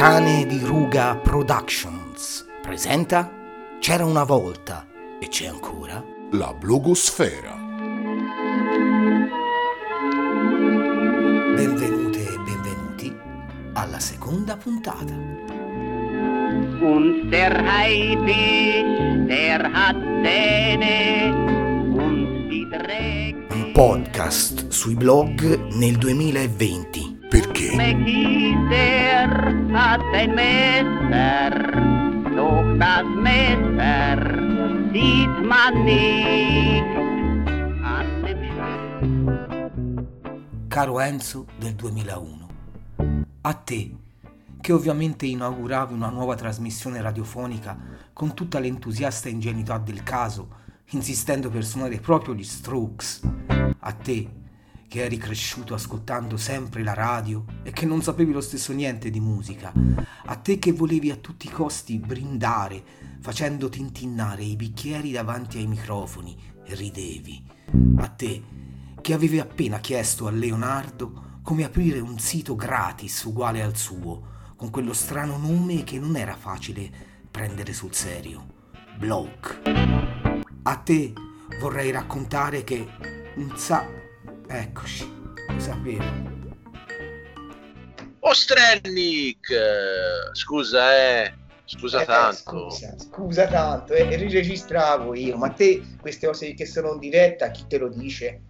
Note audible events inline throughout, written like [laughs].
Cane di Ruga Productions presenta C'era una volta e c'è ancora La blogosfera. Benvenute e benvenuti alla seconda puntata. Und der Haifisch, der hat Zähne und die trägt Un podcast sui blog nel 2020. Perché? Kieser hat ein Messer, doch das Messer sieht man Schild. Caro Enzo del 2001, a te che ovviamente inauguravi una nuova trasmissione radiofonica con tutta l'entusiasta ingenuità del caso, insistendo per suonare proprio gli Strokes, a te che eri cresciuto ascoltando sempre la radio e che non sapevi lo stesso niente di musica, a te che volevi a tutti i costi brindare facendo tintinnare i bicchieri davanti ai microfoni e ridevi, a te che avevi appena chiesto a Leonardo come aprire un sito gratis uguale al suo, con quello strano nome che non era facile prendere sul serio, blog. A te vorrei raccontare che un sa... Eccoci, lo sapevo. Ostrennik! eh, Scusa, eh. Scusa Eh, tanto. Scusa, scusa tanto, eh, riregistravo io, ma te queste cose che sono in diretta, chi te lo dice?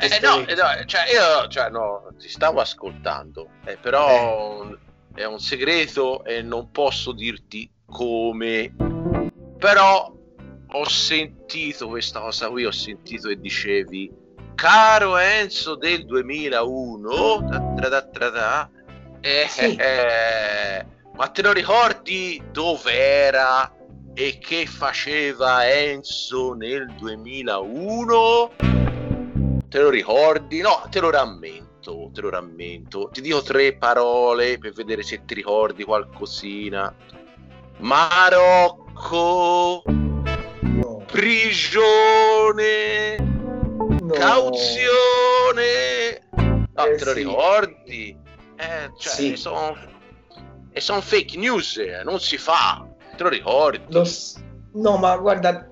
Eh, no, eh, no, cioè io cioè, no, ti stavo ascoltando, eh, però è un segreto e non posso dirti come. Però ho sentito questa cosa qui, ho sentito e dicevi, caro Enzo del 2001, ta- tra- ta- tra- ta", eh, Sì. eh, ma te lo ricordi dov'era e che faceva Enzo nel 2001? Te lo ricordi? No, te lo rammento, te lo rammento. Ti dico tre parole per vedere se ti ricordi qualcosina. Marocco, prigione, no. cauzione. No, Eh, te lo sì. ricordi? Eh, cioè, Sì. sono e sono fake news, eh, non si fa. Te lo ricordi? Lo s- no, ma guarda,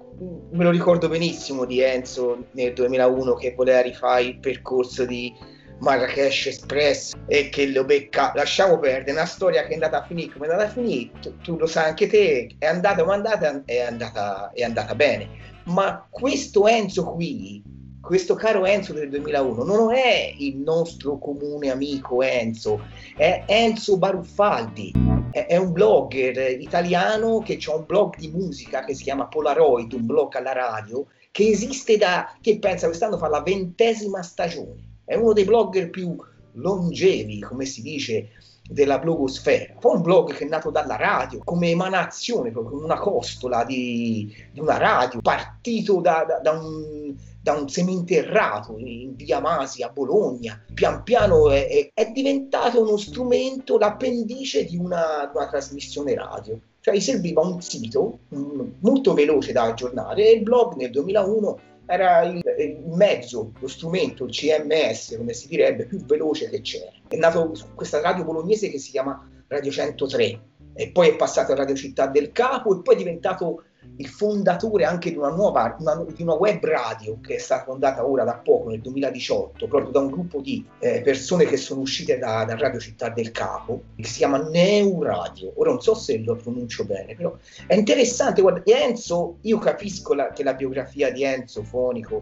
me lo ricordo benissimo di Enzo nel 2001 che voleva rifare il percorso di Marrakesh Express e che lo becca. Lasciamo perdere, una storia che è andata a finire come è andata a finire, tu, tu lo sai anche te, è andata come è andata, è andata, è andata bene. Ma questo Enzo qui, questo caro Enzo del 2001, non è il nostro comune amico Enzo, è Enzo Baruffaldi è, un blogger italiano che ha un blog di musica che si chiama Polaroid, un blog alla radio, che esiste da, che pensa quest'anno fa la ventesima stagione. È uno dei blogger più longevi, come si dice, della blogosfera. Poi un blog che è nato dalla radio, come emanazione, proprio come una costola di, di una radio, partito da, da- da un, da un seminterrato in via Masi a Bologna, pian piano è, è- diventato uno strumento, l'appendice di una, una trasmissione radio. Cioè gli serviva un sito mm, molto veloce da aggiornare e il blog nel 2001 era il, il mezzo, lo strumento, il CMS, come si direbbe, più veloce che c'era. È nato questa radio bolognese che si chiama Radio 103 e poi è passato a Radio Città del Capo e poi è diventato il fondatore anche di una nuova una- di una web radio che è stata fondata ora da poco nel 2018 proprio da un gruppo di eh, persone che sono uscite da, da Radio Città del Capo che si chiama Neu Radio. Ora non so se lo pronuncio bene però è interessante. Guarda Enzo io capisco la- che la biografia di Enzo Fonico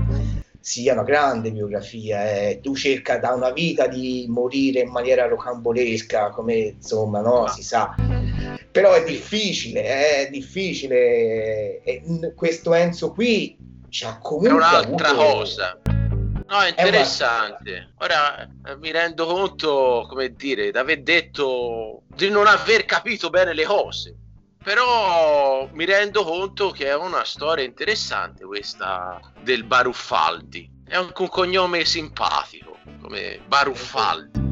sia una grande biografia eh. tu cerca da una vita di morire in maniera rocambolesca come insomma no si sa però è difficile, è difficile. E questo Enzo qui c'ha È comunque un'altra avuto- cosa. No, è interessante. Ora eh, mi rendo conto, come dire, di aver detto di non aver capito bene le cose. Però mi rendo conto che è una storia interessante questa del Baruffaldi. È anche un cognome simpatico, come Baruffaldi.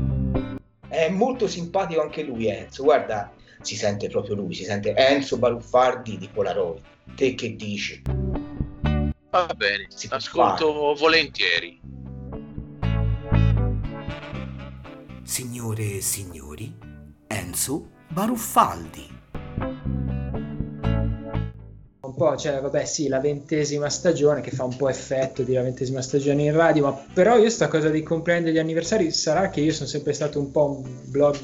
È molto simpatico anche lui, Enzo. Guarda, si sente proprio lui, si sente Enzo Baruffardi di Polaroid. Te che dici? Va bene, Si ascolto volentieri. Signore e signori, Enzo Baruffaldi. Un po', cioè, vabbè, sì, la ventesima stagione che fa un po' effetto di la ventesima stagione in radio, ma però io sta cosa di comprendere gli anniversari sarà che io sono sempre stato un po' un blog,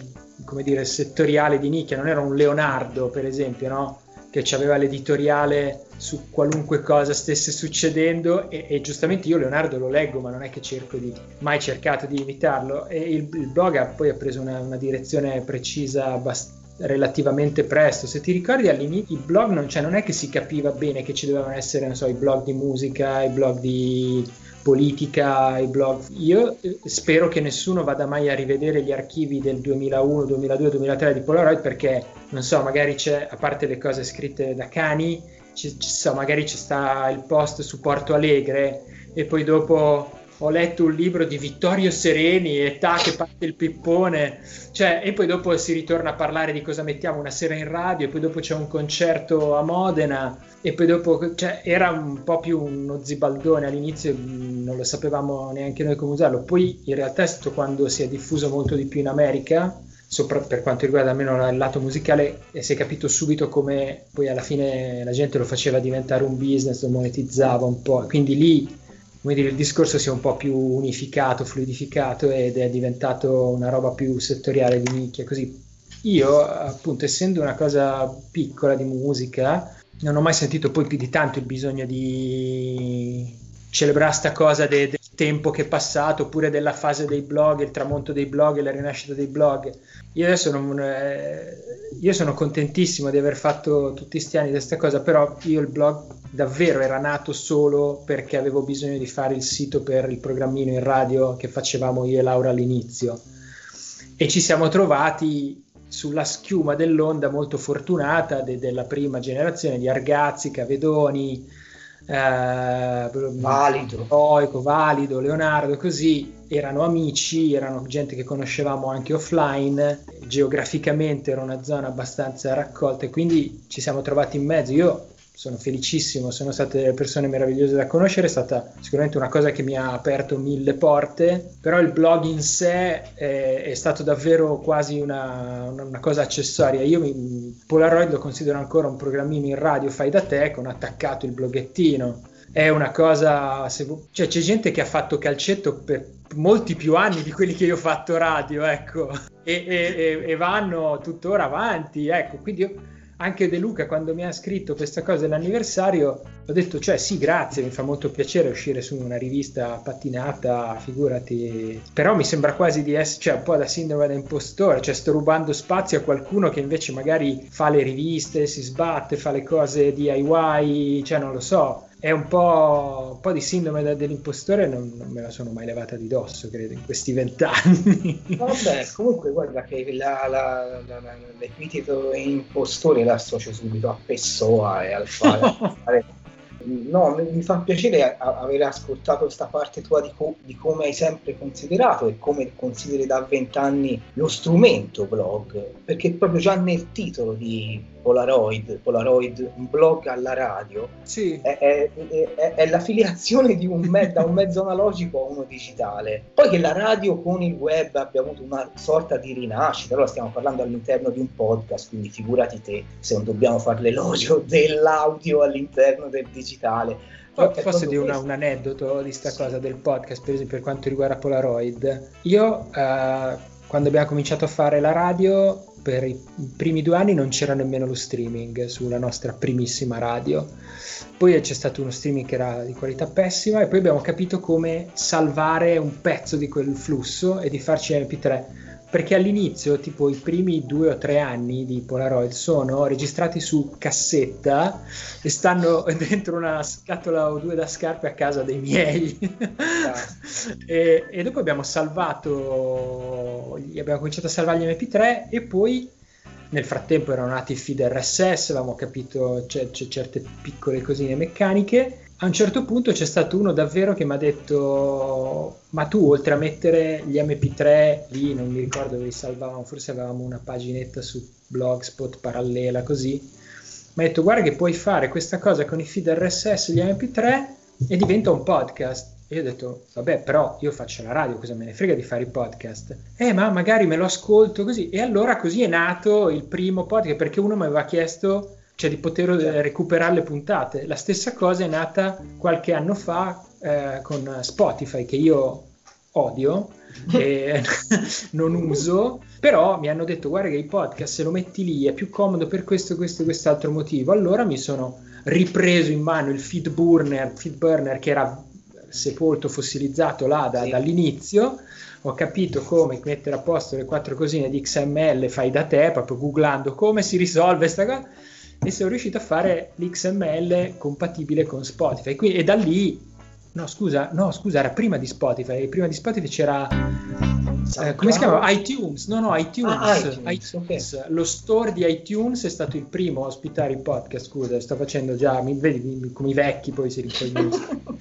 come dire, settoriale di nicchia, non ero un Leonardo, per esempio, no? Che aveva l'editoriale su qualunque cosa stesse succedendo e, e, giustamente io Leonardo lo leggo ma non è che cerco di mai cercato di imitarlo e il, il blog ha, poi ha preso una, una direzione precisa abbastanza relativamente presto. Se ti ricordi all'inizio i blog non, cioè, non è che si capiva bene che ci dovevano essere, so, i blog di musica, i blog di politica, i blog. Io eh, spero che nessuno vada mai a rivedere gli archivi del 2001, 2002, 2003 di Polaroid perché non so, magari c'è, a parte le cose scritte da cani, ci, ci so, magari c'è sta il post su Porto Alegre e poi dopo ho letto un libro di Vittorio Sereni e ta che parte il pippone, cioè, e poi dopo si ritorna a parlare di cosa mettiamo una sera in radio, e poi dopo c'è un concerto a Modena, e poi dopo cioè, era un po' più uno zibaldone. All'inizio, non lo sapevamo neanche noi come usarlo, poi in realtà è stato quando si è diffuso molto di più in America, sopra, per quanto riguarda almeno il lato musicale, e si è capito subito come poi alla fine la gente lo faceva diventare un business, lo monetizzava un po', quindi lì come dire, il discorso sia un po' più unificato, fluidificato ed è diventato una roba più settoriale di nicchia. Così io, appunto, essendo una cosa piccola di musica, non ho mai sentito poi più di tanto il bisogno di celebrare sta cosa de- del tempo che è passato, oppure della fase dei blog, il tramonto dei blog e la rinascita dei blog. Io adesso non, eh, io sono contentissimo di aver fatto tutti questi anni questa cosa, però io il blog davvero era nato solo perché avevo bisogno di fare il sito per il programmino in radio che facevamo io e Laura all'inizio. E ci siamo trovati sulla schiuma dell'onda molto fortunata de- della prima generazione di Argazzi, Cavedoni, eh, Valido. Oico, Valido, Leonardo, così erano amici, erano gente che conoscevamo anche offline, geograficamente era una zona abbastanza raccolta e quindi ci siamo trovati in mezzo. Io sono felicissimo, sono state persone meravigliose da conoscere, è stata sicuramente una cosa che mi ha aperto mille porte, però il blog in sé è, è stato davvero quasi una, una, cosa accessoria. Io mi, Polaroid lo considero ancora un programmino in radio fai da te con attaccato il bloggettino. È una cosa, se, cioè c'è gente che ha fatto calcetto per molti più anni di quelli che io ho fatto radio, ecco, e, e, e vanno tuttora avanti, ecco, quindi io anche De Luca quando mi ha scritto questa cosa dell'anniversario ho detto cioè sì grazie mi fa molto piacere uscire su una rivista pattinata figurati. Però mi sembra quasi di essere cioè un po' da sindrome da impostore cioè sto rubando spazio a qualcuno che invece magari fa le riviste si sbatte fa le cose DIY cioè non lo so è un po', un po', di sindrome dell'impostore, non, non, me la sono mai levata di dosso, credo, in questi [laughs] vent'anni. Vabbè, comunque guarda che la, la, la, l'epiteto impostore l'associo subito a Pessoa e al fare [laughs] no, mi fa piacere aver ascoltato questa parte tua di, co- di, come hai sempre considerato e come consideri da vent'anni lo strumento blog, perché proprio già nel titolo di Polaroid, Polaroid un blog alla radio, sì. è, è, è, è, la filiazione di un me- da un mezzo analogico a uno digitale. Poi che la radio con il web abbia avuto una sorta di rinascita, allora stiamo parlando all'interno di un podcast, quindi figurati te se non dobbiamo fare l'elogio [laughs] dell'audio all'interno del digitale. Posso dire una, un aneddoto di sta sì. cosa del podcast, per esempio per quanto riguarda Polaroid? Io uh, quando abbiamo cominciato a fare la radio per i primi due anni non c'era nemmeno lo streaming sulla nostra primissima radio. Poi c'è stato uno streaming che era di qualità pessima e poi abbiamo capito come salvare un pezzo di quel flusso e di farci MP3 perché all'inizio, tipo i primi due o tre anni di Polaroid sono registrati su cassetta e stanno [laughs] dentro una scatola o due da scarpe a casa dei miei. Ah. [laughs] e, e, dopo abbiamo salvato, abbiamo cominciato a salvare gli MP3 e poi nel frattempo erano nati i feed RSS, avevamo capito c'è, c'è certe piccole cosine meccaniche a un certo punto c'è stato uno davvero che mi ha detto ma tu oltre a mettere gli mp3 lì non mi ricordo dove li salvavamo forse avevamo una paginetta su blogspot parallela così mi ha detto guarda che puoi fare questa cosa con i feed RSS gli mp3 e diventa un podcast E io ho detto, vabbè, però io faccio la radio, cosa me ne frega di fare i podcast? Eh, ma magari me lo ascolto così. E allora così è nato il primo podcast, perché uno mi aveva chiesto cioè di poter recuperare le puntate. La stessa cosa è nata qualche anno fa eh, con Spotify, che io odio [laughs] e [laughs] non uso, però mi hanno detto guarda che i podcast se lo metti lì è più comodo per questo, questo e quest'altro motivo. Allora mi sono ripreso in mano il feed burner, feed burner che era sepolto, fossilizzato là da, sì. dall'inizio, ho capito come mettere a posto le quattro cosine di XML fai da te, proprio googlando come si risolve questa cosa, e sono riuscito a fare l'XML compatibile con Spotify. Quindi, e da lì, no scusa, no scusa, era prima di Spotify, prima di Spotify c'era eh, come si chiama? iTunes, no no iTunes, ah, iTunes, iTunes. Okay. lo store di iTunes è stato il primo a ospitare il podcast, scusa, sto facendo già, mi vedi come i vecchi poi si ricogliano. [laughs]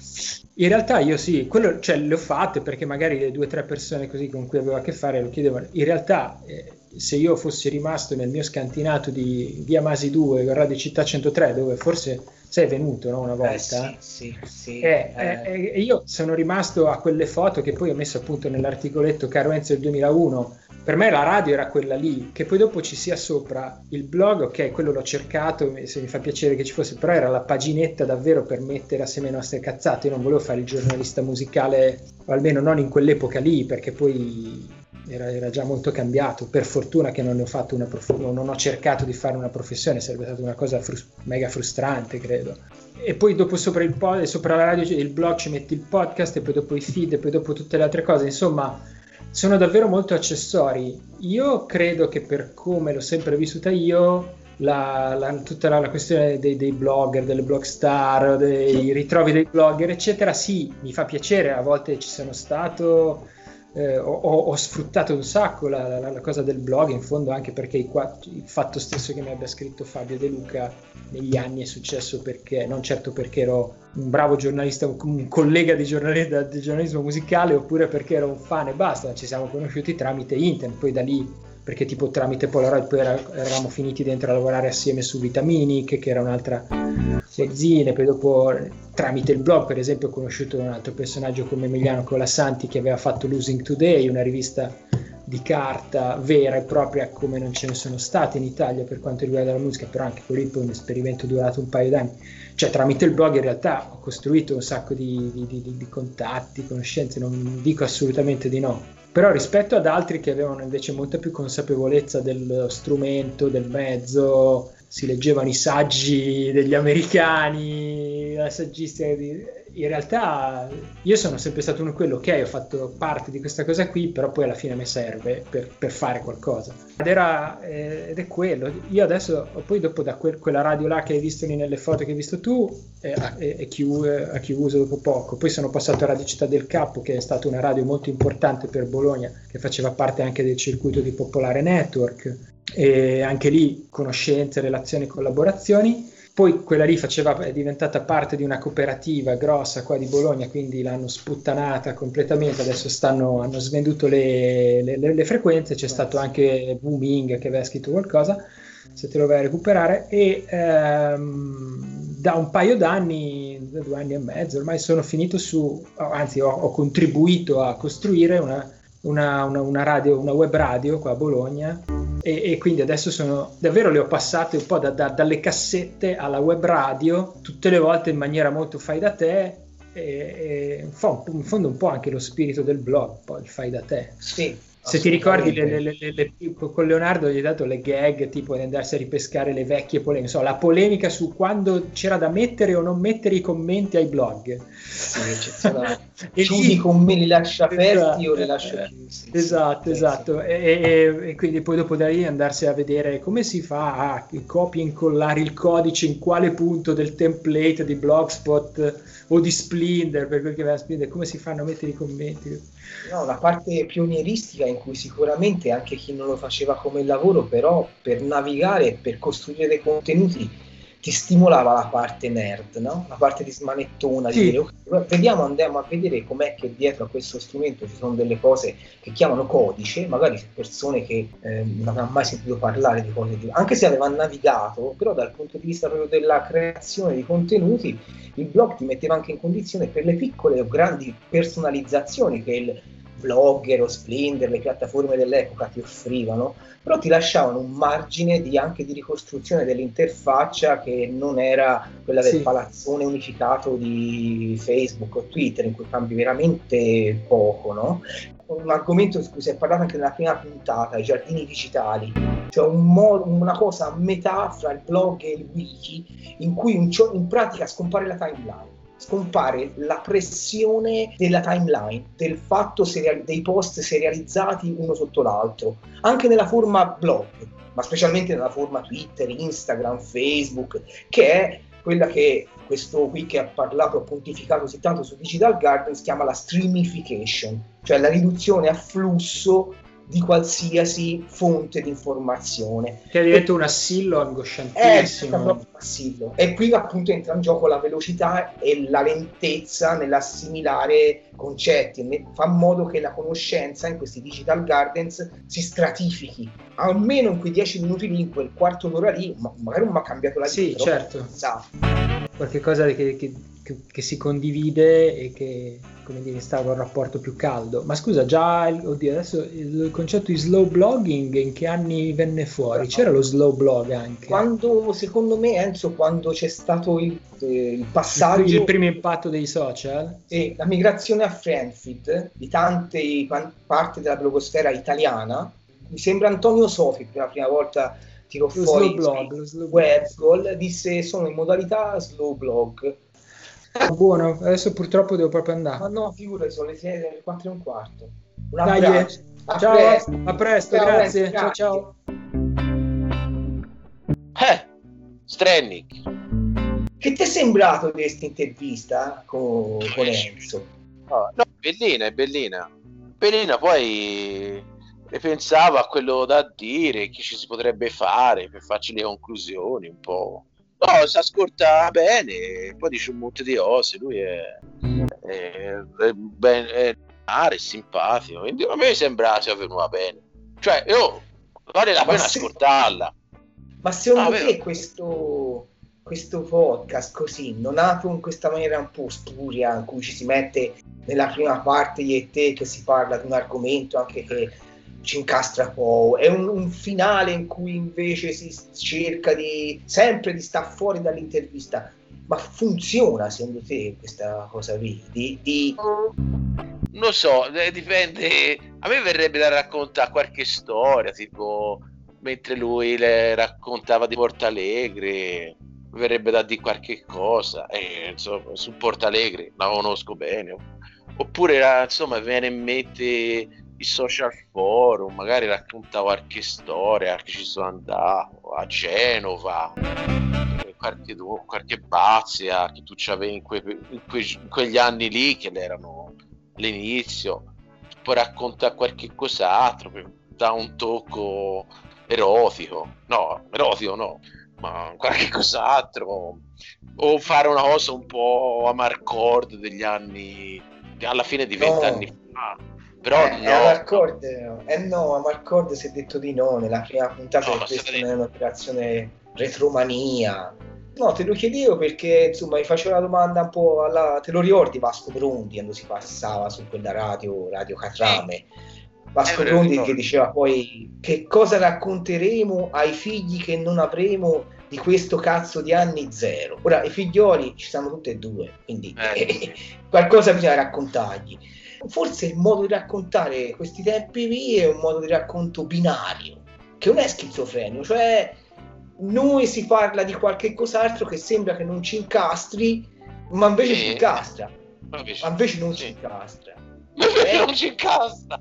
In realtà io sì, quello, cioè, le ho fatte perché magari le due o tre persone così con cui avevo a che fare lo chiedevano. In realtà eh, se io fossi rimasto nel mio scantinato di Via Masi 2, Radio Città 103, dove forse sei venuto no, una volta. Eh, sì, sì, sì. Eh, eh. eh. E io sono rimasto a quelle foto che poi ho messo appunto nell'articoletto Caro Enzo del 2001. Per me la radio era quella lì, che poi dopo ci sia sopra il blog, ok, quello l'ho cercato, se mi fa piacere che ci fosse, però era la paginetta davvero per mettere assieme ai nostre cazzate. Io non volevo fare il giornalista musicale, o almeno non in quell'epoca lì, perché poi era, era, già molto cambiato. Per fortuna che non, ho fatto una prof- non ho cercato di fare una professione, sarebbe stata una cosa frus- mega frustrante, credo. E poi dopo sopra il pod, sopra la radio, il blog ci metti il podcast, e poi dopo i feed, e poi dopo tutte le altre cose. Insomma, sono davvero molto accessori. Io credo che per come l'ho sempre vissuta io, la, la, tutta la, la questione dei, dei, blogger, delle blog star, dei ritrovi dei blogger, eccetera, sì, mi fa piacere. A volte ci sono stato eh, ho, ho, sfruttato un sacco la, la, la, cosa del blog, in fondo anche perché il, il, fatto stesso che mi abbia scritto Fabio De Luca negli anni è successo perché, non certo perché ero un bravo giornalista, un collega di giornalismo, di giornalismo musicale, oppure perché ero un fan e basta, ci siamo conosciuti tramite internet, poi da lì perché tipo tramite Polaroid poi era, eravamo finiti dentro a lavorare assieme su Vitaminic, che era un'altra mezzine, poi dopo tramite il blog per esempio ho conosciuto un altro personaggio come Emiliano Colasanti che aveva fatto Losing Today, una rivista di carta vera e propria come non ce ne sono state in Italia per quanto riguarda la musica, però anche quello poi è un esperimento durato un paio d'anni. Cioè tramite il blog in realtà ho costruito un sacco di, di, di, di contatti, conoscenze, non dico assolutamente di no, però rispetto ad altri che avevano invece molta più consapevolezza del strumento, del mezzo, si leggevano i saggi degli americani, la saggistica di in realtà io sono sempre stato uno quello, ok, ho fatto parte di questa cosa qui, però poi alla fine mi serve per, per fare qualcosa. Ed, era, eh, ed, è quello. Io adesso, poi dopo da quel, quella radio là che hai visto nelle foto che hai visto tu, eh, è, chiuso, è chiuso dopo poco. Poi sono passato a Radio Città del Capo, che è stata una radio molto importante per Bologna, che faceva parte anche del circuito di Popolare Network. E anche lì conoscenze, relazioni, collaborazioni poi quella lì faceva, è diventata parte di una cooperativa grossa qua di Bologna, quindi l'hanno sputtanata completamente, adesso stanno, hanno svenduto le, le, le, frequenze, c'è stato anche Booming che aveva scritto qualcosa, se te lo vai a recuperare, e ehm, da un paio d'anni, da due anni e mezzo, ormai sono finito su, anzi ho, ho contribuito a costruire una, una, una, una, radio, una web radio qua a Bologna e, e, quindi adesso sono davvero le ho passate un po' da, da, dalle cassette alla web radio, tutte le volte in maniera molto fai da te. E, e in fondo un po' anche lo spirito del blog, poi il fai da te. Sì, se ti ricordi le, le, le, con Leonardo gli hai dato le gag tipo di andarsi a ripescare le vecchie polemiche, so, la polemica su quando c'era da mettere o non mettere i commenti ai blog. Sì, Chiudi i commenti, li lascia aperti o li lascia chiusi. Esatto, esatto. E, e, e, quindi poi dopo da lì andarsi a vedere come si fa a copia e incollare il codice in quale punto del template di Blogspot o di Splinter, per quel che va a Splinter, come si fanno a mettere i commenti? No, la parte pionieristica in cui sicuramente anche chi non lo faceva come lavoro, però per navigare, per costruire dei contenuti, ti stimolava la parte nerd, no? la parte di smanettona, Sì. di dire, "Ok, vediamo, andiamo a vedere com'è che dietro a questo strumento ci sono delle cose che chiamano codice, magari persone che eh, non avevano mai sentito parlare di cose, anche se avevano navigato, però dal punto di vista proprio della creazione di contenuti, il blog ti metteva anche in condizione per le piccole o grandi personalizzazioni che il Blogger o Splendor, le piattaforme dell'epoca ti offrivano, però ti lasciavano un margine di, anche di ricostruzione dell'interfaccia che non era quella del Sì. palazzone unificato di Facebook o Twitter, in cui cambi veramente poco, no? Un argomento su cui si è parlato anche nella prima puntata, i giardini digitali, cioè un mo- una cosa a metà fra il blog e il wiki, in cui in, in pratica scompare la timeline scompare la pressione della timeline, del fatto serial- dei post serializzati uno sotto l'altro, anche nella forma blog, ma specialmente nella forma Twitter, Instagram, Facebook, che è quella che questo qui che ha parlato, ha pontificato così tanto su Digital Garden, si chiama la streamification, cioè la riduzione a flusso di qualsiasi fonte di informazione. Che diventa un assillo È angosciantissimo. Assillo. E qui appunto entra in gioco la velocità e la lentezza nell'assimilare concetti, ne- fa in modo che la conoscenza in questi digital gardens si stratifichi. Almeno in quei dieci minuti lì, in quel quarto d'ora lì, ma- magari non mi ha cambiato la vita. Sì, certo. qualche cosa che, che- che- che si condivide e che come dire instaura un rapporto più caldo ma scusa già oddio adesso il concetto di slow blogging in che anni venne fuori c'era lo slow blog anche Quando, secondo me, Enzo, quando c'è stato il, eh, il passaggio il primo impatto dei social e la migrazione a Friendfeed di tante parti della blogosfera italiana, mi sembra Antonio Sofi per la prima volta tirò lo fuori blog lo slow blog. Webgol, disse sono in modalità slow blog. buono adesso purtroppo devo proprio andare Ma no, figurati, sono le 6 le 4 e un quarto. Un Dai, abbraccio. A ciao presto. a presto Ciao, grazie Enzo, ciao ciao Eh, Strennick. Che ti è sembrato di questa intervista con, con Enzo? No, no, bellina, è bellina. Bellina poi pensava a quello da dire, che ci si potrebbe fare per farci le conclusioni un po'. No, si ascolta bene, poi dice un monte di cose, lui è, è, è, ben, è, è simpatico, quindi a me sembra sia venuta bene. Cioè, io vale la Ma pena se- ascoltarla. Ma secondo Ah, te questo, questo podcast così, nato in questa maniera un po' spuria, in cui ci si mette nella prima parte io e te che si parla di un argomento anche che ci incastra poco, è un, un finale in cui invece si cerca di sempre di star fuori dall'intervista, ma funziona secondo te questa cosa qui? Di, di- Non so, eh, dipende. A me verrebbe da raccontare qualche storia, tipo mentre lui le raccontava di Porto Alegre, mi verrebbe da dire qualche cosa. E, insomma, su Porto Alegre la conosco bene. Oppure, eh, insomma, viene in mente i social forum, magari racconta qualche storia che ci sono andato a Genova, eh, qualche, qualche bazia che tu c'avevi in, que- in que- in quegli anni lì che erano all'inizio, poi racconta qualche cos'altro dare un tocco erotico, no, erotico no, ma qualche [laughs] cos'altro, o fare una cosa un po' a Marcord degli anni, alla fine di No. vent'anni fa, però eh, no, a Marcord, eh no, a Marcord si è detto di no nella prima puntata No, che questa non è un'operazione retromania. No, te lo chiedevo perché insomma mi facevo la domanda un po' alla... te lo ricordi Vasco Brondi quando si passava su quella radio, Radio Catrame? Eh, lo Brondi ricordo. che diceva poi che cosa racconteremo ai figli che non avremo di questo cazzo di anni zero. Ora i figlioli ci stanno tutti e due, quindi Eh, [laughs] sì. qualcosa bisogna raccontargli. Forse il modo di raccontare questi tempi qui è un modo di racconto binario, che non è schizofrenico, cioè noi si parla di qualche cos'altro che sembra che non ci incastri, ma invece Sì. ci incastra, Proprio ma invece non sì. ci incastra. Perché non ci incastra?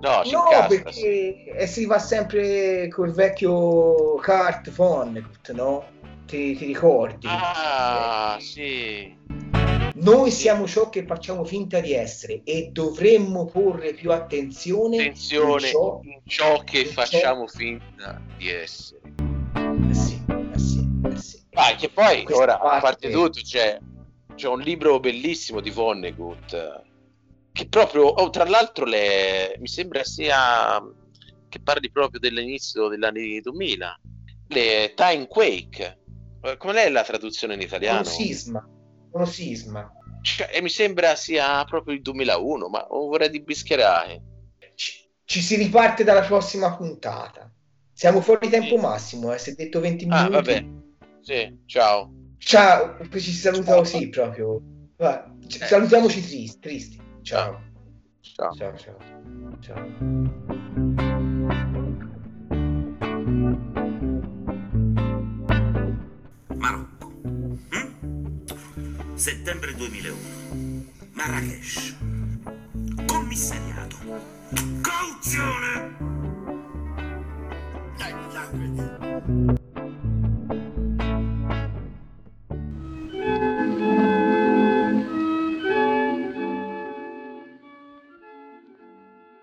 No, No, perché eh, si va sempre col vecchio Kurt Vonnegut, no? Ti, ti ricordi? Ah, Eh, sì. Noi siamo ciò che facciamo finta di essere e dovremmo porre più attenzione, Attenzione in ciò- in ciò che in ciò- facciamo finta di essere. Eh sì, eh sì, eh sì. Ah, che poi ora, a parte- parte tutto, c'è, c'è un libro bellissimo di Vonnegut che proprio, oh, tra l'altro, le- mi sembra sia che parli proprio dell'inizio degli anni 2000, le Time Quake. Eh, Qual è la traduzione in italiano? Uno sisma. Uno sisma. Cioè, e mi sembra sia proprio il 2001, ma vorrei dibischerare. Ci, ci si riparte dalla prossima puntata. Siamo fuori tempo Sì. massimo, eh, si è detto 20 Ah, minuti. vabbè. Sì, ciao. Ciao, ci si saluta così proprio. Eh. Salutiamoci tristi. tristi. Ciao. Ciao. Ciao, ciao. Ciao. Marocco. Mm? Settembre 2001. Marrakesh. Commissariato. Cauzione!